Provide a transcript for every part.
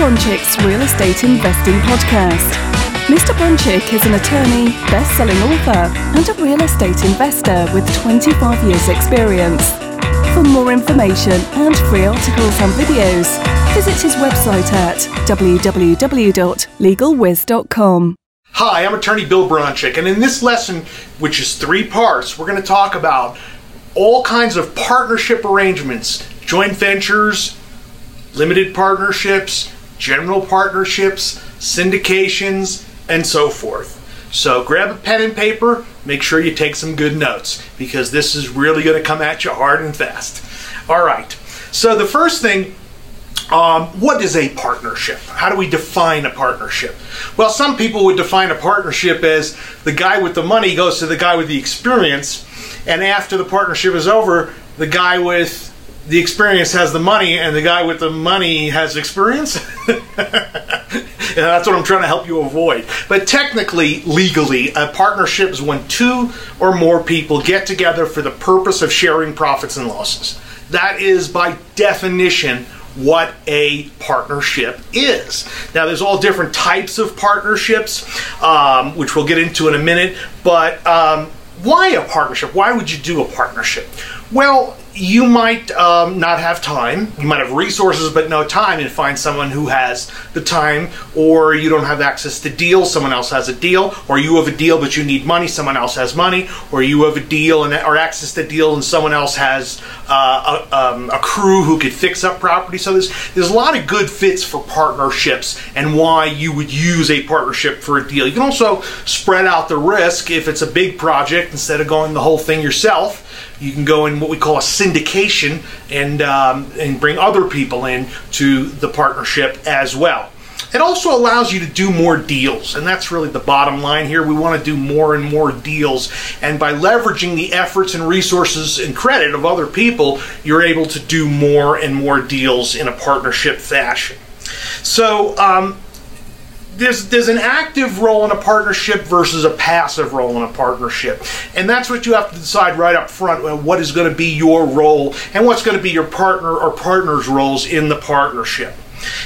Bronchick's Real Estate Investing Podcast. Mr. Bronchick is an attorney, best selling author, and a real estate investor with 25 years' experience. For more information and free articles and videos, visit his website at www.legalwiz.com. Hi, I'm attorney Bill Bronchick, and in this lesson, which is three parts, we're going to talk about all kinds of partnership arrangements, joint ventures, limited partnerships, general partnerships, syndications, and so forth. So grab a pen and paper, make sure you take some good notes because this is really going to come at you hard and fast. All right. So the first thing um, what is a partnership? How do we define a partnership? Well, some people would define a partnership as the guy with the money goes to the guy with the experience, and after the partnership is over, the guy with the experience has the money and the guy with the money has experience. that's what I'm trying to help you avoid. But technically, legally, a partnership is when two or more people get together for the purpose of sharing profits and losses. That is, by definition, what a partnership is. Now, there's all different types of partnerships, um, which we'll get into in a minute, but um, why a partnership? Why would you do a partnership? Well, you might um, not have time. You might have resources but no time, and find someone who has the time, or you don't have access to deals. Someone else has a deal, or you have a deal but you need money. Someone else has money, or you have a deal and or access to deal, and someone else has uh, a, um, a crew who could fix up property. So there's there's a lot of good fits for partnerships, and why you would use a partnership for a deal. You can also spread out the risk if it's a big project instead of going the whole thing yourself you can go in what we call a syndication and um, and bring other people in to the partnership as well. It also allows you to do more deals, and that's really the bottom line here. We want to do more and more deals, and by leveraging the efforts and resources and credit of other people, you're able to do more and more deals in a partnership fashion. So, um, there's there's an active role in a partnership versus a passive role in a partnership, and that's what you have to decide right up front. Uh, what is going to be your role, and what's going to be your partner or partners' roles in the partnership.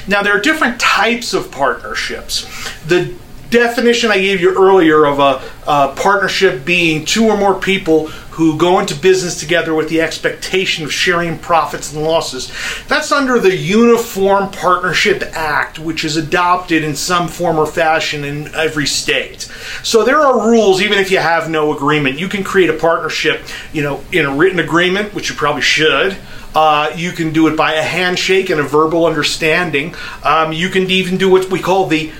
Now there are different types of partnerships. The definition I gave you earlier of a, a, partnership being two or more people who go into business together with the expectation of sharing profits and losses. That's under the Uniform Partnership Act, which is adopted in some form or fashion in every state. So there are rules, even if you have no agreement. You can create a partnership, you know, in a written agreement, which you probably should. Uh, you can do it by a handshake and a verbal understanding. Um, you can even do what we call the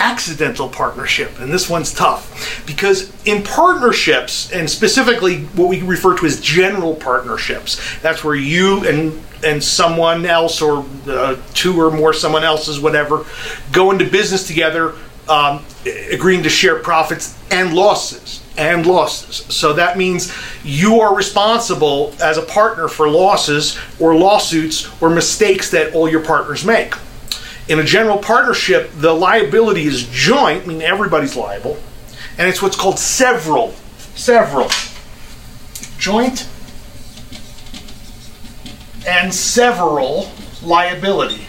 accidental partnership, and this one's tough because in partnerships, and specifically what we refer to as general partnerships, that's where you and and someone else, or uh, two or more someone else's, whatever, go into business together, um, agreeing to share profits and losses and losses. So that means you are responsible as a partner for losses or lawsuits or mistakes that all your partners make. In a general partnership, the liability is joint, I meaning everybody's liable, and it's what's called several. Several. Joint and several liability.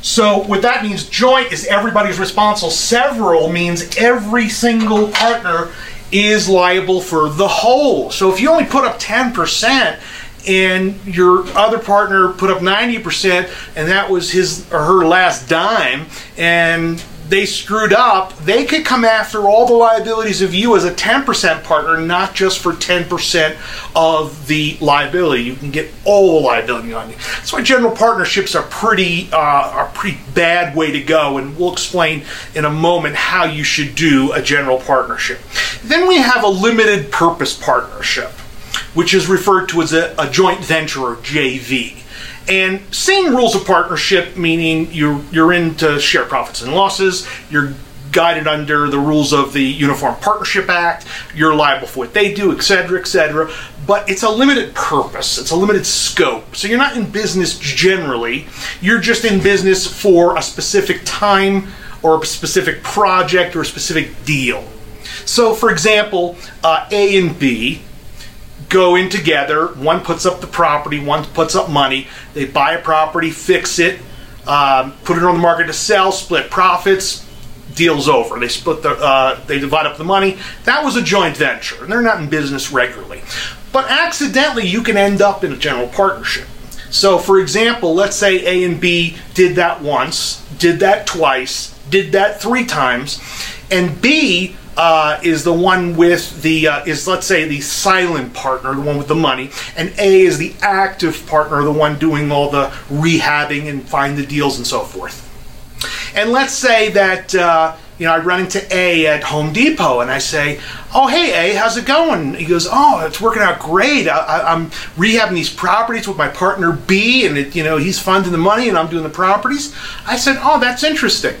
So what that means, joint is everybody's responsible. Several means every single partner is liable for the whole. So if you only put up 10%, and your other partner put up 90% and that was his or her last dime and they screwed up, they could come after all the liabilities of you as a 10% partner, not just for 10% of the liability. You can get all the liability on you. That's why general partnerships are pretty uh, are pretty bad way to go, and we'll explain in a moment how you should do a general partnership. Then we have a limited purpose partnership which is referred to as a, a joint venture or JV. And same rules of partnership, meaning you're you're in to share profits and losses. You're guided under the rules of the Uniform Partnership Act. You're liable for what they do, etc., etc. But it's a limited purpose. It's a limited scope. So you're not in business generally. You're just in business for a specific time or a specific project or a specific deal. So, for example, uh, A and B go in together. One puts up the property, one puts up money. They buy a property, fix it, um, put it on the market to sell, split profits. Deal's over. They split the, uh, they divide up the money. That was a joint venture, and they're not in business regularly. But accidentally, you can end up in a general partnership. So, for example, let's say A and B did that once, did that twice, did that three times, and B uh, is the one with the uh, is let's say the silent partner, the one with the money, and A is the active partner, the one doing all the rehabbing and find the deals and so forth. And let's say that uh, you know I run into A at Home Depot and I say, "Oh hey A, how's it going?" He goes, "Oh, it's working out great. I, am rehabbing these properties with my partner B, and it, you know he's funding the money and I'm doing the properties." I said, "Oh, that's interesting.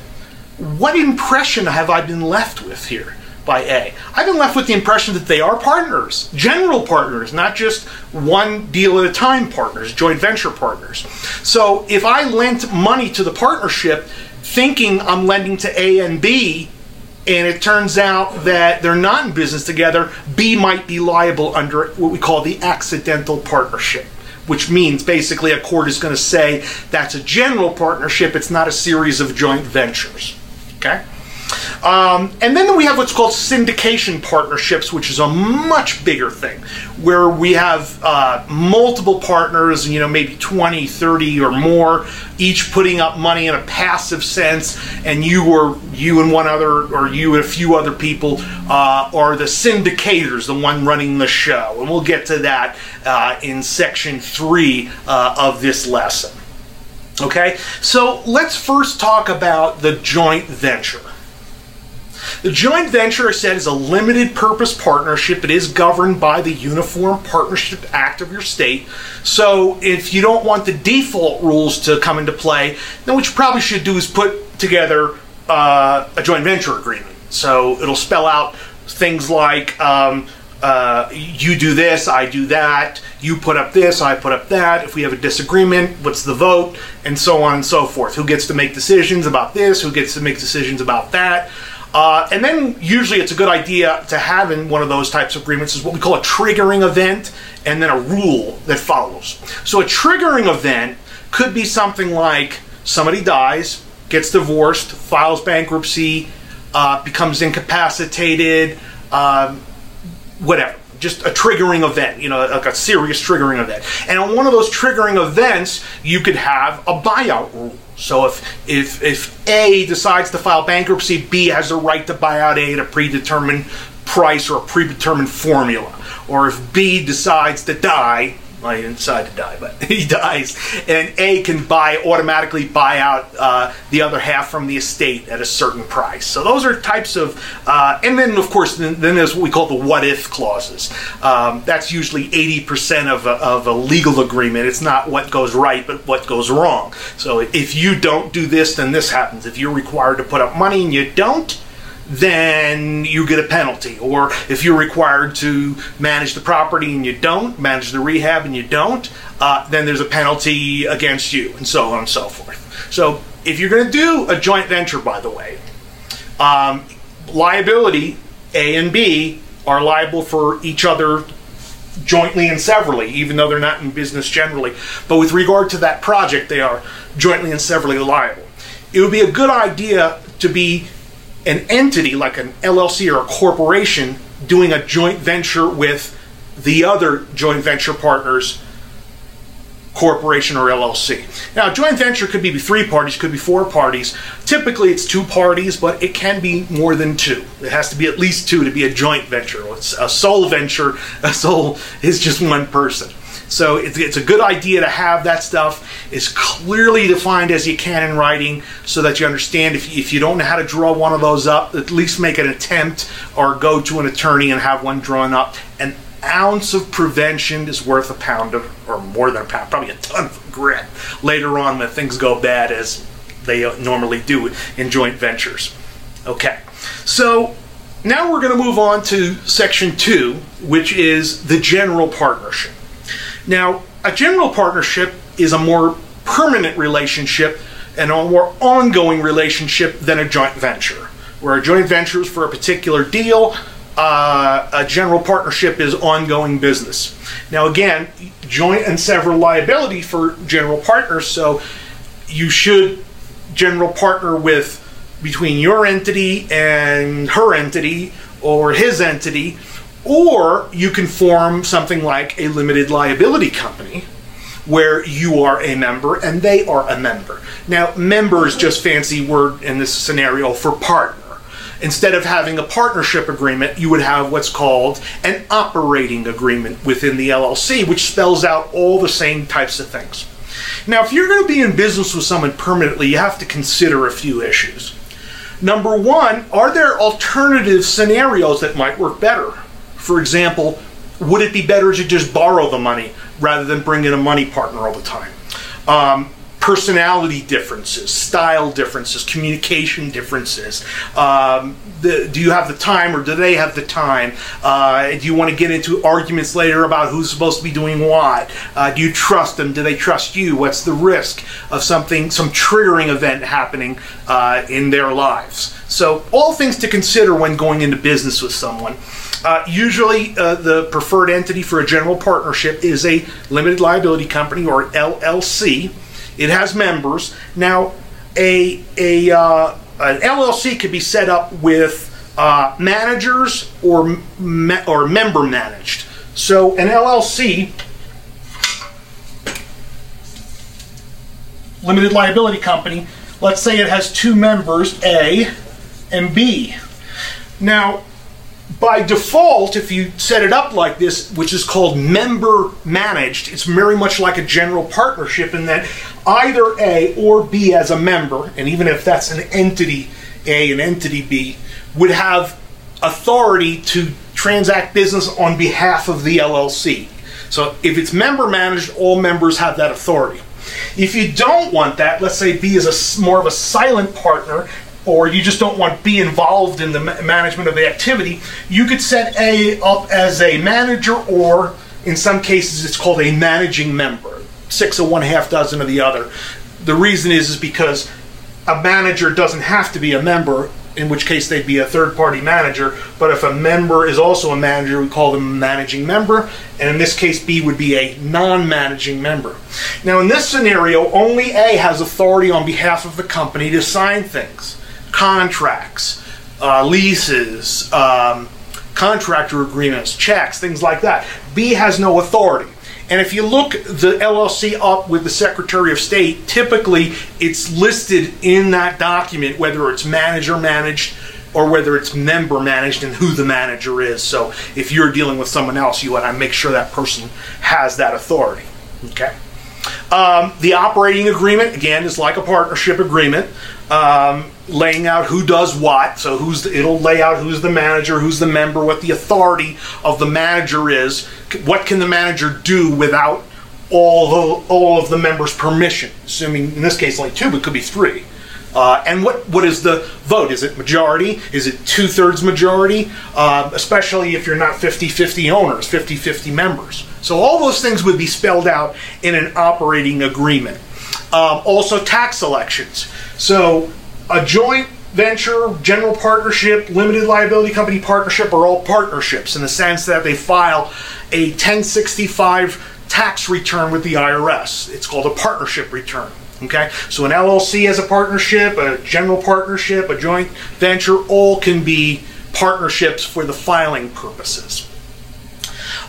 What impression have I been left with here?" By A. I've been left with the impression that they are partners, general partners, not just one deal at a time partners, joint venture partners. So if I lent money to the partnership thinking I'm lending to A and B, and it turns out that they're not in business together, B might be liable under what we call the accidental partnership which means basically a court is going to say that's a general partnership, it's not a series of joint ventures. Okay? Um, and then we have what's called syndication partnerships, which is a much bigger thing, where we have uh, multiple partners, you know, maybe 20, 30 or more, each putting up money in a passive sense, and you or you and one other, or you and a few other people uh, are the syndicators, the one running the show. And we'll get to that uh, in section three uh, of this lesson. Okay, so let's first talk about the joint venture. The joint venture, I said, is a limited purpose partnership. It is governed by the Uniform Partnership Act of your state. So if you don't want the default rules to come into play, then what you probably should do is put together uh, a joint venture agreement. So it'll spell out things like um, uh, you do this, I do that, you put up this, I put up that. If we have a disagreement, what's the vote, and so on and so forth. Who gets to make decisions about this, who gets to make decisions about that. Uh, and then usually it's a good idea to have in one of those types of agreements is what we call a triggering event and then a rule that follows. So a triggering event could be something like somebody dies, gets divorced, files bankruptcy, uh, becomes incapacitated, um, whatever. Just a triggering event, you know, like a serious triggering event. And on one of those triggering events, you could have a buyout rule. So if if if A decides to file bankruptcy, B has the right to buy out A at a predetermined price or a predetermined formula. Or if B decides to die, didn't decide to die, but he dies, and A can buy automatically buy out uh, the other half from the estate at a certain price. So those are types of, uh, and then of course then, then, there's what we call the what if clauses. Um, that's usually 80% of a, of a legal agreement. It's not what goes right, but what goes wrong. So if you don't do this, then this happens. If you're required to put up money and you don't, then you get a penalty. Or if you're required to manage the property and you don't, manage the rehab and you don't, uh, then there's a penalty against you, and so on and so forth. So if you're going to do a joint venture, by the way, um, liability, A and B, are liable for each other jointly and severally, even though they're not in business generally. But with regard to that project, they are jointly and severally liable. It would be a good idea to be an entity like an LLC or a corporation doing a joint venture with the other joint venture partners corporation or LLC. Now, joint venture could be three parties, could be four parties. Typically, it's two parties, but it can be more than two. It has to be at least two to be a joint venture. A sole venture. A sole is just one person. So it's, a good idea to have that stuff as clearly defined as you can in writing so that you understand if, if you don't know how to draw one of those up, at least make an attempt or go to an attorney and have one drawn up. An ounce of prevention is worth a pound of, or more than a pound, probably a ton of grit later on when things go bad as they normally do in joint ventures. Okay, so now we're going to move on to section two, which is the general partnership. Now, a general partnership is a more permanent relationship and a more ongoing relationship than a joint venture, where a joint venture is for a particular deal. uh, a general partnership is ongoing business. Now, again, joint and several liability for general partners, so you should general partner with between your entity and her entity or his entity, or you can form something like a limited liability company where you are a member and they are a member. Now, member is just fancy word in this scenario for partner. Instead of having a partnership agreement, you would have what's called an operating agreement within the LLC, which spells out all the same types of things. Now, if you're going to be in business with someone permanently, you have to consider a few issues. Number one, are there alternative scenarios that might work better? For example, would it be better to just borrow the money rather than bring in a money partner all the time? Um, personality differences, style differences, communication differences. Um, the, do you have the time or do they have the time? Uh, do you want to get into arguments later about who's supposed to be doing what? Uh, do you trust them? Do they trust you? What's the risk of something, some triggering event happening uh, in their lives? So, all things to consider when going into business with someone. Uh, usually, uh, the preferred entity for a general partnership is a limited liability company or LLC. It has members. Now, a, a uh, an LLC could be set up with uh, managers or me- or member managed. So, an LLC, limited liability company, let's say it has two members, A and B. Now, by default, if you set it up like this, which is called member managed, it's very much like a general partnership in that either A or B as a member, and even if that's an entity A and entity B, would have authority to transact business on behalf of the LLC. So if it's member managed, all members have that authority. If you don't want that, let's say B is a more of a silent partner or you just don't want to be involved in the management of the activity, you could set A up as a manager, or in some cases, it's called a managing member. Six of one, half dozen of the other. The reason is is because a manager doesn't have to be a member, in which case they'd be a third party manager. But if a member is also a manager, we call them a managing member. And in this case, B would be a non managing member. Now, in this scenario, only A has authority on behalf of the company to sign things contracts, uh, leases, um, contractor agreements, checks, things like that. B has no authority. And if you look the LLC up with the Secretary of State, typically it's listed in that document whether it's manager managed or whether it's member managed and who the manager is. So if you're dealing with someone else, you want to make sure that person has that authority. Okay. Um, the operating agreement, again, is like a partnership agreement, um, laying out who does what. So who's the, it'll lay out who's the manager, who's the member, what the authority of the manager is, what can the manager do without all the, all of the members' permission. Assuming in this case only two, but could be three. Uh, and what, what is the vote? Is it majority? Is it two thirds majority? Uh, especially if you're not 50 50 owners, 50 50 members. So all those things would be spelled out in an operating agreement. Um, also, tax elections. So a joint venture, general partnership, limited liability company partnership are all partnerships in the sense that they file a 1065 tax return with the IRS. It's called a partnership return. Okay, so an LLC has a partnership, a general partnership, a joint venture, all can be partnerships for the filing purposes.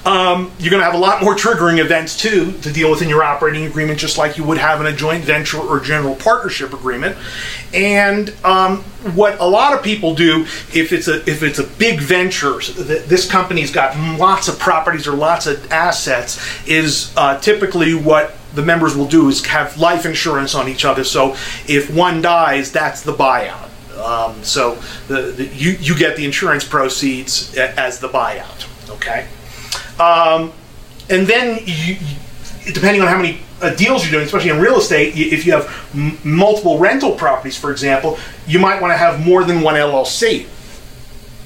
Um, you're going to have a lot more triggering events too to deal with in your operating agreement, just like you would have in a joint venture or general partnership agreement. And um, what a lot of people do, if it's a if it's a big venture, this company's got lots of properties or lots of assets, is uh, typically what the members will do is have life insurance on each other. So if one dies, that's the buyout. Um, so the, the, you you get the insurance proceeds as the buyout. Okay. Um, and then, you, depending on how many uh, deals you're doing, especially in real estate, if you have m- multiple rental properties, for example, you might want to have more than one LLC.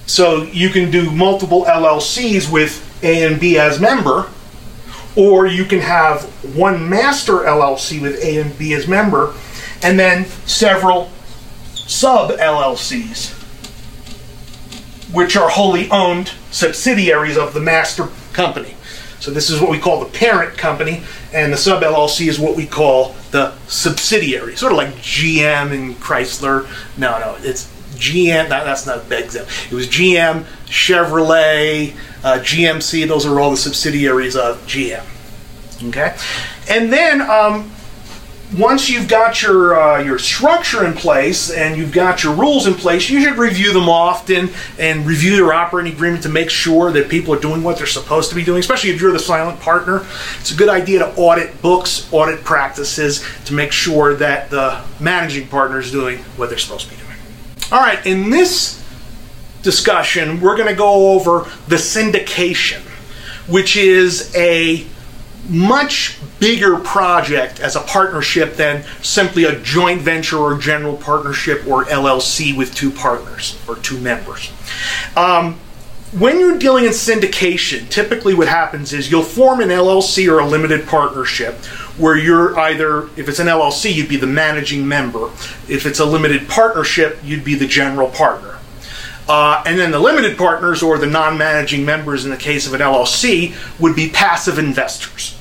So you can do multiple LLCs with A and B as member, or you can have one master LLC with A and B as member, and then several sub LLCs which are wholly owned subsidiaries of the master company. So this is what we call the parent company, and the sub LLC is what we call the subsidiary, sort of like GM and Chrysler. No, no, it's GM. That, that's not a big example. It was GM, Chevrolet, uh, GMC. Those are all the subsidiaries of GM. Okay, and then um, once you've got your uh, your structure in place and you've got your rules in place, you should review them often and review your operating agreement to make sure that people are doing what they're supposed to be doing. Especially if you're the silent partner, it's a good idea to audit books, audit practices to make sure that the managing partner is doing what they're supposed to be doing. All right, in this discussion, we're going to go over the syndication, which is a much bigger project as a partnership than simply a joint venture or general partnership or LLC with two partners or two members. Um, when you're dealing in syndication, typically what happens is you'll form an LLC or a limited partnership where you're either, if it's an LLC, you'd be the managing member. If it's a limited partnership, you'd be the general partner. Uh, and then the limited partners or the non managing members in the case of an LLC would be passive investors.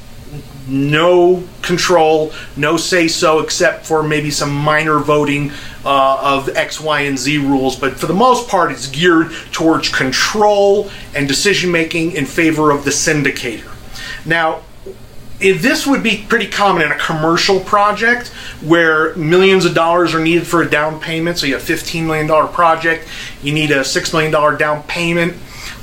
No control, no say so, except for maybe some minor voting uh, of X, Y, and Z rules. But for the most part, it's geared towards control and decision making in favor of the syndicator. Now, this would be pretty common in a commercial project where millions of dollars are needed for a down payment. So you have a $15 million project, you need a $6 million down payment,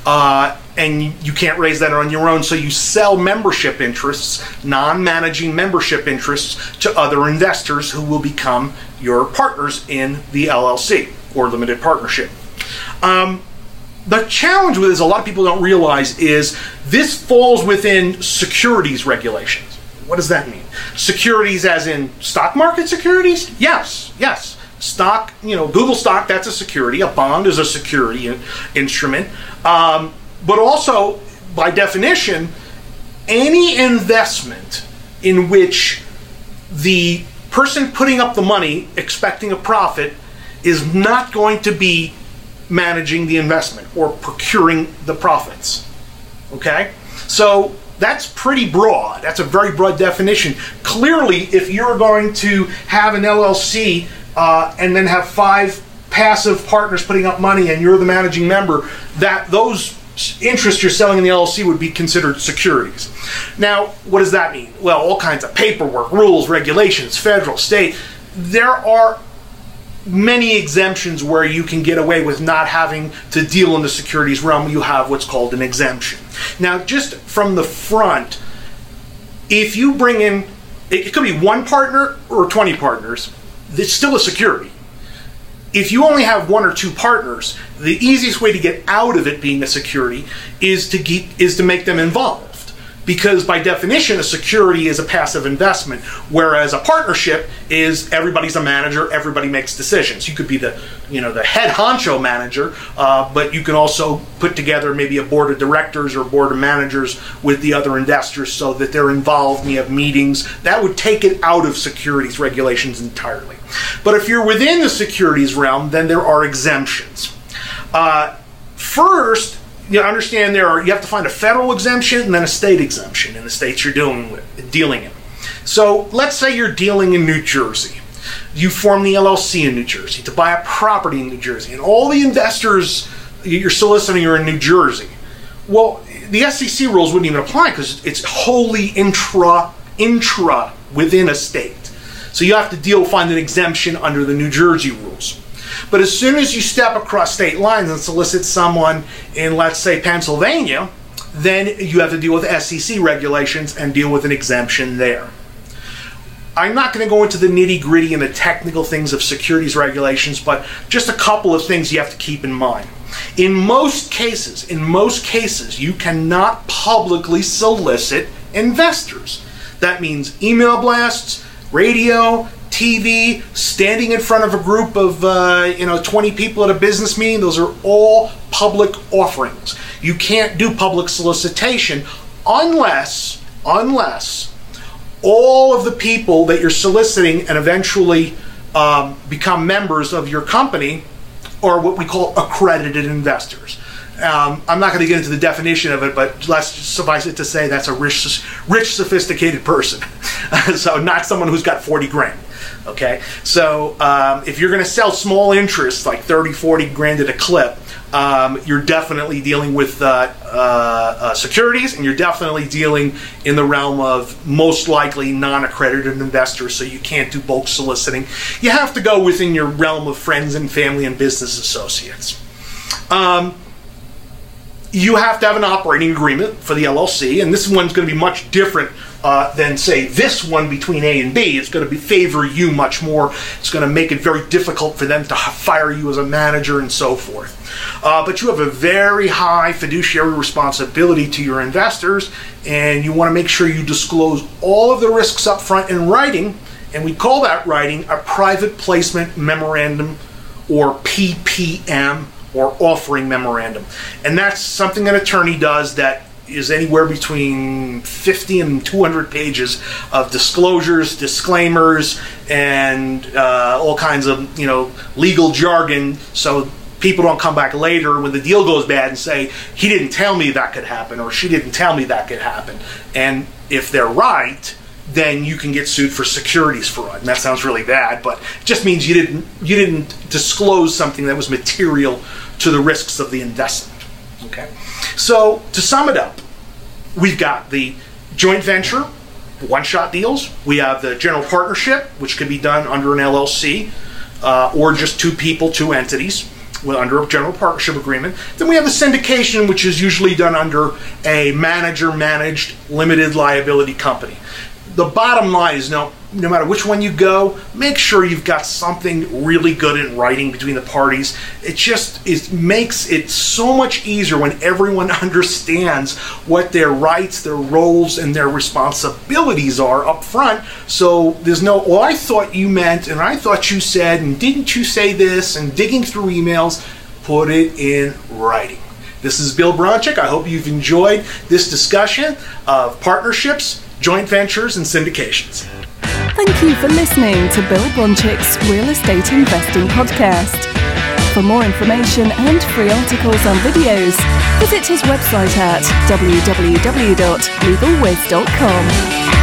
uh, and you can't raise that on your own. So you sell membership interests, non managing membership interests, to other investors who will become your partners in the LLC or limited partnership. Um, the challenge with this, a lot of people don't realize, is this falls within securities regulations. What does that mean? Securities, as in stock market securities? Yes, yes. Stock, you know, Google stock, that's a security. A bond is a security in, instrument. Um, but also, by definition, any investment in which the person putting up the money expecting a profit is not going to be managing the investment or procuring the profits. Okay? So that's pretty broad. That's a very broad definition. Clearly, if you're going to have an LLC uh, and then have five passive partners putting up money and you're the managing member, that those interests you're selling in the LLC would be considered securities. Now, what does that mean? Well, all kinds of paperwork, rules, regulations, federal, state. There are many exemptions where you can get away with not having to deal in the securities realm. You have what's called an exemption. Now, just from the front, if you bring in, it could be one partner or 20 partners, it's still a security. If you only have one or two partners, the easiest way to get out of it being a security is to is to make them involved because by definition a security is a passive investment whereas a partnership is everybody's a manager everybody makes decisions. You could be the you know the head honcho manager uh, but you can also put together maybe a board of directors or board of managers with the other investors so that they're involved and you have meetings. That would take it out of securities regulations entirely. But if you're within the securities realm then there are exemptions. Uh, first you understand there are you have to find a federal exemption and then a state exemption in the states you're dealing with dealing in. So let's say you're dealing in New Jersey. You form the LLC in New Jersey to buy a property in New Jersey, and all the investors you're soliciting are in New Jersey. Well, the SEC rules wouldn't even apply because it's wholly intra intra within a state. So you have to deal find an exemption under the New Jersey rules. But as soon as you step across state lines and solicit someone in, let's say, Pennsylvania, then you have to deal with SEC regulations and deal with an exemption there. I'm not going to go into the nitty gritty and the technical things of securities regulations, but just a couple of things you have to keep in mind. In most cases, in most cases, you cannot publicly solicit investors. That means email blasts, radio, TV, standing in front of a group of uh, you know 20 people at a business meeting. Those are all public offerings. You can't do public solicitation unless unless all of the people that you're soliciting and eventually um, become members of your company are what we call accredited investors. Um, I'm not going to get into the definition of it, but let's suffice it to say that's a rich, rich, sophisticated person. so not someone who's got 40 grand. Okay, so um, if you're going to sell small interests like 30, 40 grand at a clip, um, you're definitely dealing with uh, uh, uh, securities, and you're definitely dealing in the realm of most likely non-accredited investors. So you can't do bulk soliciting. You have to go within your realm of friends and family and business associates. Um, you have to have an operating agreement for the LLC, and this one's going to be much different uh, than say this one between A and B. It's going to be favor you much more. It's going to make it very difficult for them to fire you as a manager and so forth. Uh, but you have a very high fiduciary responsibility to your investors, and you want to make sure you disclose all of the risks up front in writing. And we call that writing a private placement memorandum or PPM or offering memorandum. And that's something an attorney does that is anywhere between 50 and 200 pages of disclosures, disclaimers, and uh, all kinds of you know legal jargon. So people don't come back later when the deal goes bad and say he didn't tell me that could happen or she didn't tell me that could happen. And if they're right, then you can get sued for securities fraud. And that sounds really bad, but it just means you didn't you didn't disclose something that was material to the risks of the investment. Okay. So to sum it up, we've got the joint venture, one-shot deals. We have the general partnership, which can be done under an LLC, uh, or just two people, two entities under a general partnership agreement. Then we have the syndication, which is usually done under a manager managed limited liability company. The bottom line is no, no matter which one you go, make sure you've got something really good in writing between the parties. It just it makes it so much easier when everyone understands what their rights, their roles, and their responsibilities are up front. So there's no, well, I thought you meant, and I thought you said, and didn't you say this, and digging through emails. Put it in writing. This is Bill Bronchick. I hope you've enjoyed this discussion of partnerships, joint ventures, and syndications. Thank you for listening to Bill Bronchick's Real Estate Investing Podcast. For more information and free articles and videos, visit his website at www.legalwiz.com.